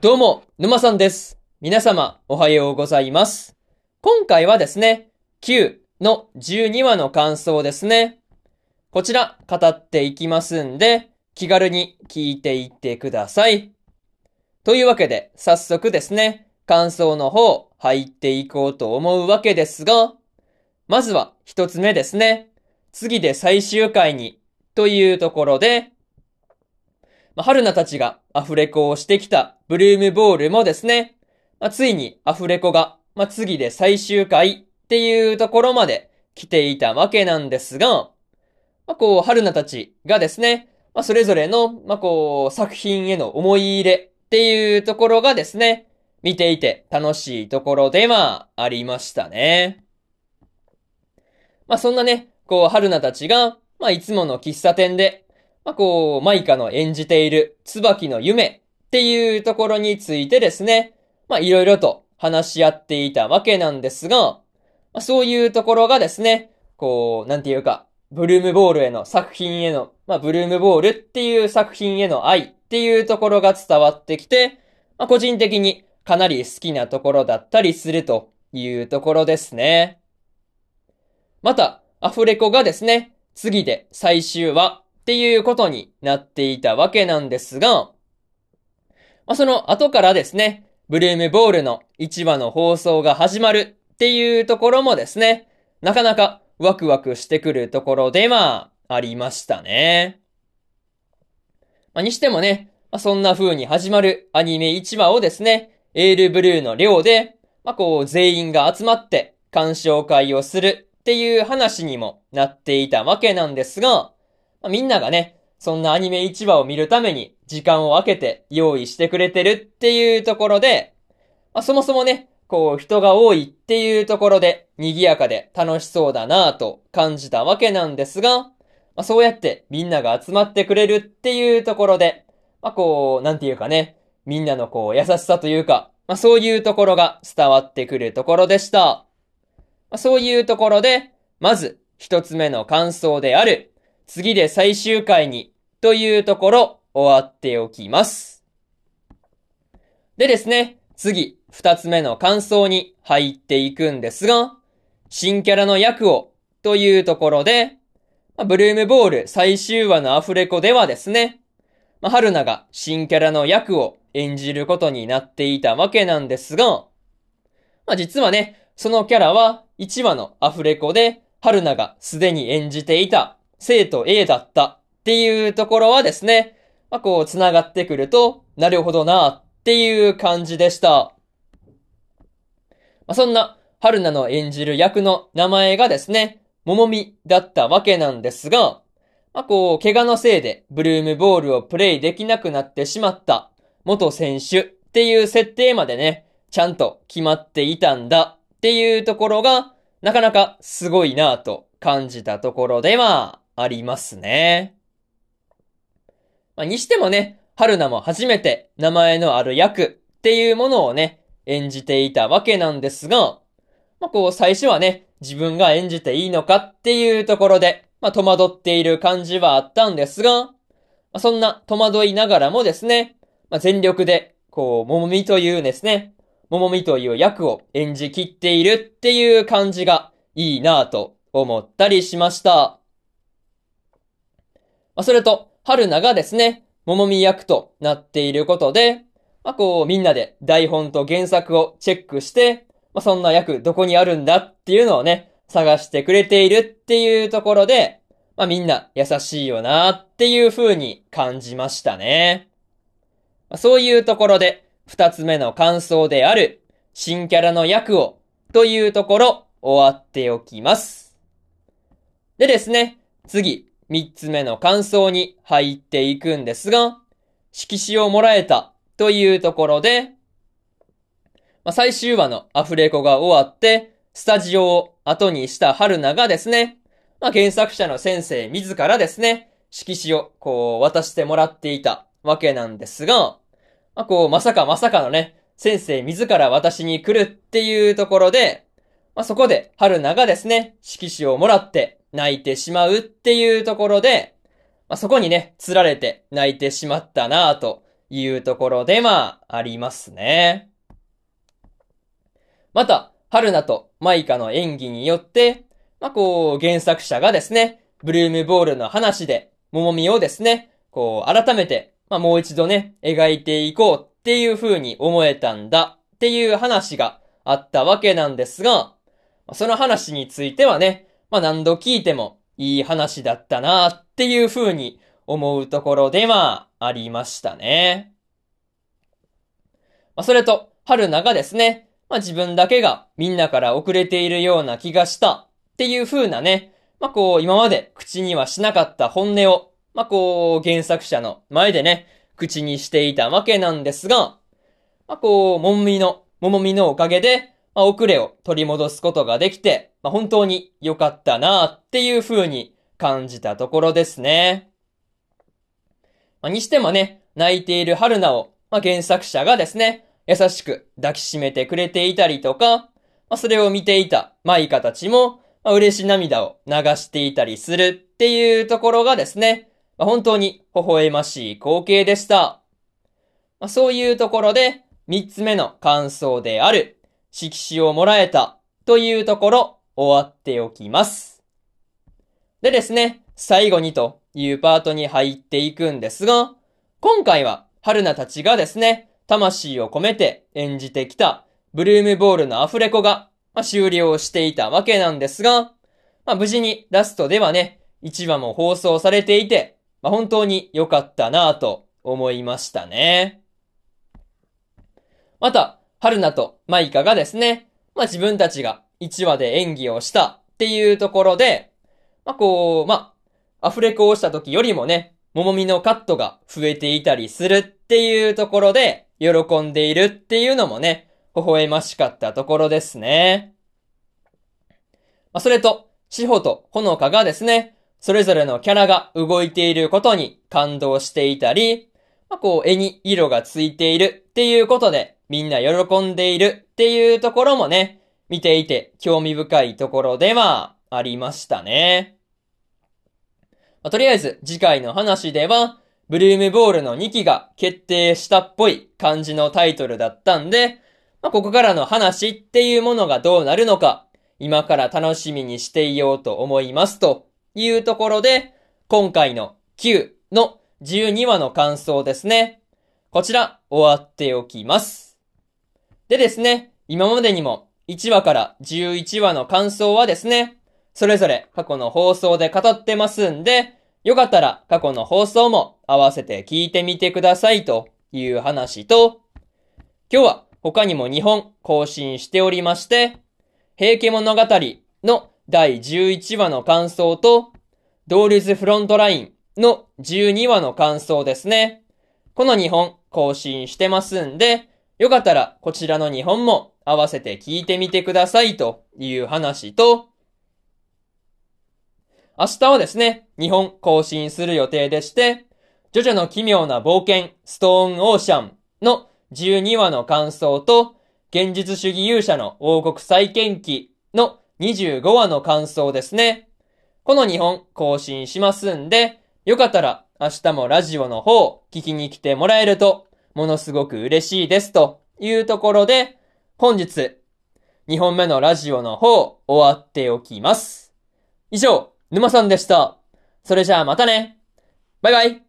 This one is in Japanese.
どうも、沼さんです。皆様、おはようございます。今回はですね、9の12話の感想ですね。こちら、語っていきますんで、気軽に聞いていってください。というわけで、早速ですね、感想の方、入っていこうと思うわけですが、まずは一つ目ですね。次で最終回に、というところで、まあ、春菜たちがアフレコをしてきたブルームボールもですね、まあ、ついにアフレコが、まあ、次で最終回っていうところまで来ていたわけなんですが、まあ、こう、春菜たちがですね、まあ、それぞれの、まあ、こう、作品への思い入れっていうところがですね、見ていて楽しいところではありましたね。まあ、そんなね、こう、春菜たちが、まあ、いつもの喫茶店で、まあ、こう、マイカの演じている椿の夢っていうところについてですね、まあ、いろいろと話し合っていたわけなんですが、まあ、そういうところがですね、こう、なんていうか、ブルームボールへの作品への、まあ、ブルームボールっていう作品への愛っていうところが伝わってきて、まあ、個人的にかなり好きなところだったりするというところですね。また、アフレコがですね、次で最終話っていうことになっていたわけなんですが、まあ、その後からですね、ブルームボールの1話の放送が始まるっていうところもですね、なかなかワクワクしてくるところではありましたね。まあ、にしてもね、まあ、そんな風に始まるアニメ1話をですね、エールブルーの寮で、まあ、こう全員が集まって鑑賞会をするっていう話にもなっていたわけなんですが、みんながね、そんなアニメ1話を見るために時間を空けて用意してくれてるっていうところで、まあ、そもそもね、こう人が多いっていうところで賑やかで楽しそうだなぁと感じたわけなんですが、まあ、そうやってみんなが集まってくれるっていうところで、まあ、こう、なんていうかね、みんなのこう優しさというか、まあ、そういうところが伝わってくるところでした。まあ、そういうところで、まず一つ目の感想である、次で最終回にというところ終わっておきます。でですね、次二つ目の感想に入っていくんですが、新キャラの役をというところで、ブルームボール最終話のアフレコではですね、まあ、春菜が新キャラの役を演じることになっていたわけなんですが、まあ、実はね、そのキャラは1話のアフレコで春菜がすでに演じていた生徒 A だったっていうところはですね、まあ、こう繋がってくると、なるほどなっていう感じでした。まあ、そんな春菜の演じる役の名前がですね、桃美だったわけなんですが、まあ、こう、怪我のせいでブルームボールをプレイできなくなってしまった元選手っていう設定までね、ちゃんと決まっていたんだっていうところが、なかなかすごいなぁと感じたところではありますね。まあ、にしてもね、春菜も初めて名前のある役っていうものをね、演じていたわけなんですが、まあ、こう最初はね、自分が演じていいのかっていうところで、まあ、戸惑っている感じはあったんですが、まあ、そんな戸惑いながらもですね、まあ、全力で、こう、桃美というですね、桃美という役を演じきっているっていう感じがいいなぁと思ったりしました。まあ、それと、春菜がですね、桃美役となっていることで、まあ、こう、みんなで台本と原作をチェックして、まあ、そんな役どこにあるんだっていうのをね、探してくれているっていうところで、まあ、みんな優しいよなっていう風に感じましたね。まあ、そういうところで、二つ目の感想である、新キャラの役を、というところ、終わっておきます。でですね、次、三つ目の感想に入っていくんですが、色紙をもらえた、というところで、まあ、最終話のアフレコが終わって、スタジオを後にした春菜がですね、まあ、原作者の先生自らですね、色紙をこう渡してもらっていたわけなんですが、まあ、こう、まさかまさかのね、先生自ら私に来るっていうところで、まあ、そこで春菜がですね、色紙をもらって泣いてしまうっていうところで、まあ、そこにね、釣られて泣いてしまったなぁというところでまあ、ありますね。また、春菜とマイカの演技によって、まあ、こう、原作者がですね、ブルームボールの話で、桃美をですね、こう、改めて、まあ、もう一度ね、描いていこうっていう風に思えたんだっていう話があったわけなんですが、その話についてはね、まあ、何度聞いてもいい話だったなっていう風に思うところではありましたね。まあ、それと、春菜がですね、まあ、自分だけがみんなから遅れているような気がしたっていう風なね、まあ、こう、今まで口にはしなかった本音を、まあ、こう、原作者の前でね、口にしていたわけなんですが、まあ、こう、ももみの、ももみのおかげで、まあ、遅れを取り戻すことができて、まあ、本当に良かったなっていう風に感じたところですね。まあ、にしてもね、泣いている春菜を、まあ、原作者がですね、優しく抱きしめてくれていたりとか、まあ、それを見ていたマイカたちも、まあ、嬉し涙を流していたりするっていうところがですね、まあ、本当に微笑ましい光景でした。まあ、そういうところで、三つ目の感想である、色紙をもらえたというところ、終わっておきます。でですね、最後にというパートに入っていくんですが、今回は春菜たちがですね、魂を込めて演じてきたブルームボールのアフレコがまあ、終了していたわけなんですが、まあ、無事にラストではね、1話も放送されていて、まあ、本当に良かったなぁと思いましたね。また、春菜とマイカがですね、まあ、自分たちが1話で演技をしたっていうところで、まあ、こう、まあ、アフレコをした時よりもね、ももみのカットが増えていたりするっていうところで、喜んでいるっていうのもね、微笑ましかったところですね。まあ、それと、志保とほのかがですね、それぞれのキャラが動いていることに感動していたり、まあ、こう、絵に色がついているっていうことで、みんな喜んでいるっていうところもね、見ていて興味深いところではありましたね。まあ、とりあえず次回の話では、ブルームボールの2期が決定したっぽい感じのタイトルだったんで、まあ、ここからの話っていうものがどうなるのか、今から楽しみにしていようと思いますというところで、今回の9の12話の感想ですね。こちら終わっておきます。でですね、今までにも1話から11話の感想はですね、それぞれ過去の放送で語ってますんで、よかったら過去の放送も合わせて聞いてみてくださいという話と、今日は他にも2本更新しておりまして、平家物語の第11話の感想と、ドールズフロントラインの12話の感想ですね。この2本更新してますんで、よかったらこちらの2本も合わせて聞いてみてくださいという話と、明日はですね、2本更新する予定でして、ジョジョの奇妙な冒険、ストーンオーシャンの12話の感想と、現実主義勇者の王国再建記の25話の感想ですね。この2本更新しますんで、よかったら明日もラジオの方聞きに来てもらえると、ものすごく嬉しいですというところで、本日、2本目のラジオの方終わっておきます。以上、沼さんでした。それじゃあまたね。バイバイ。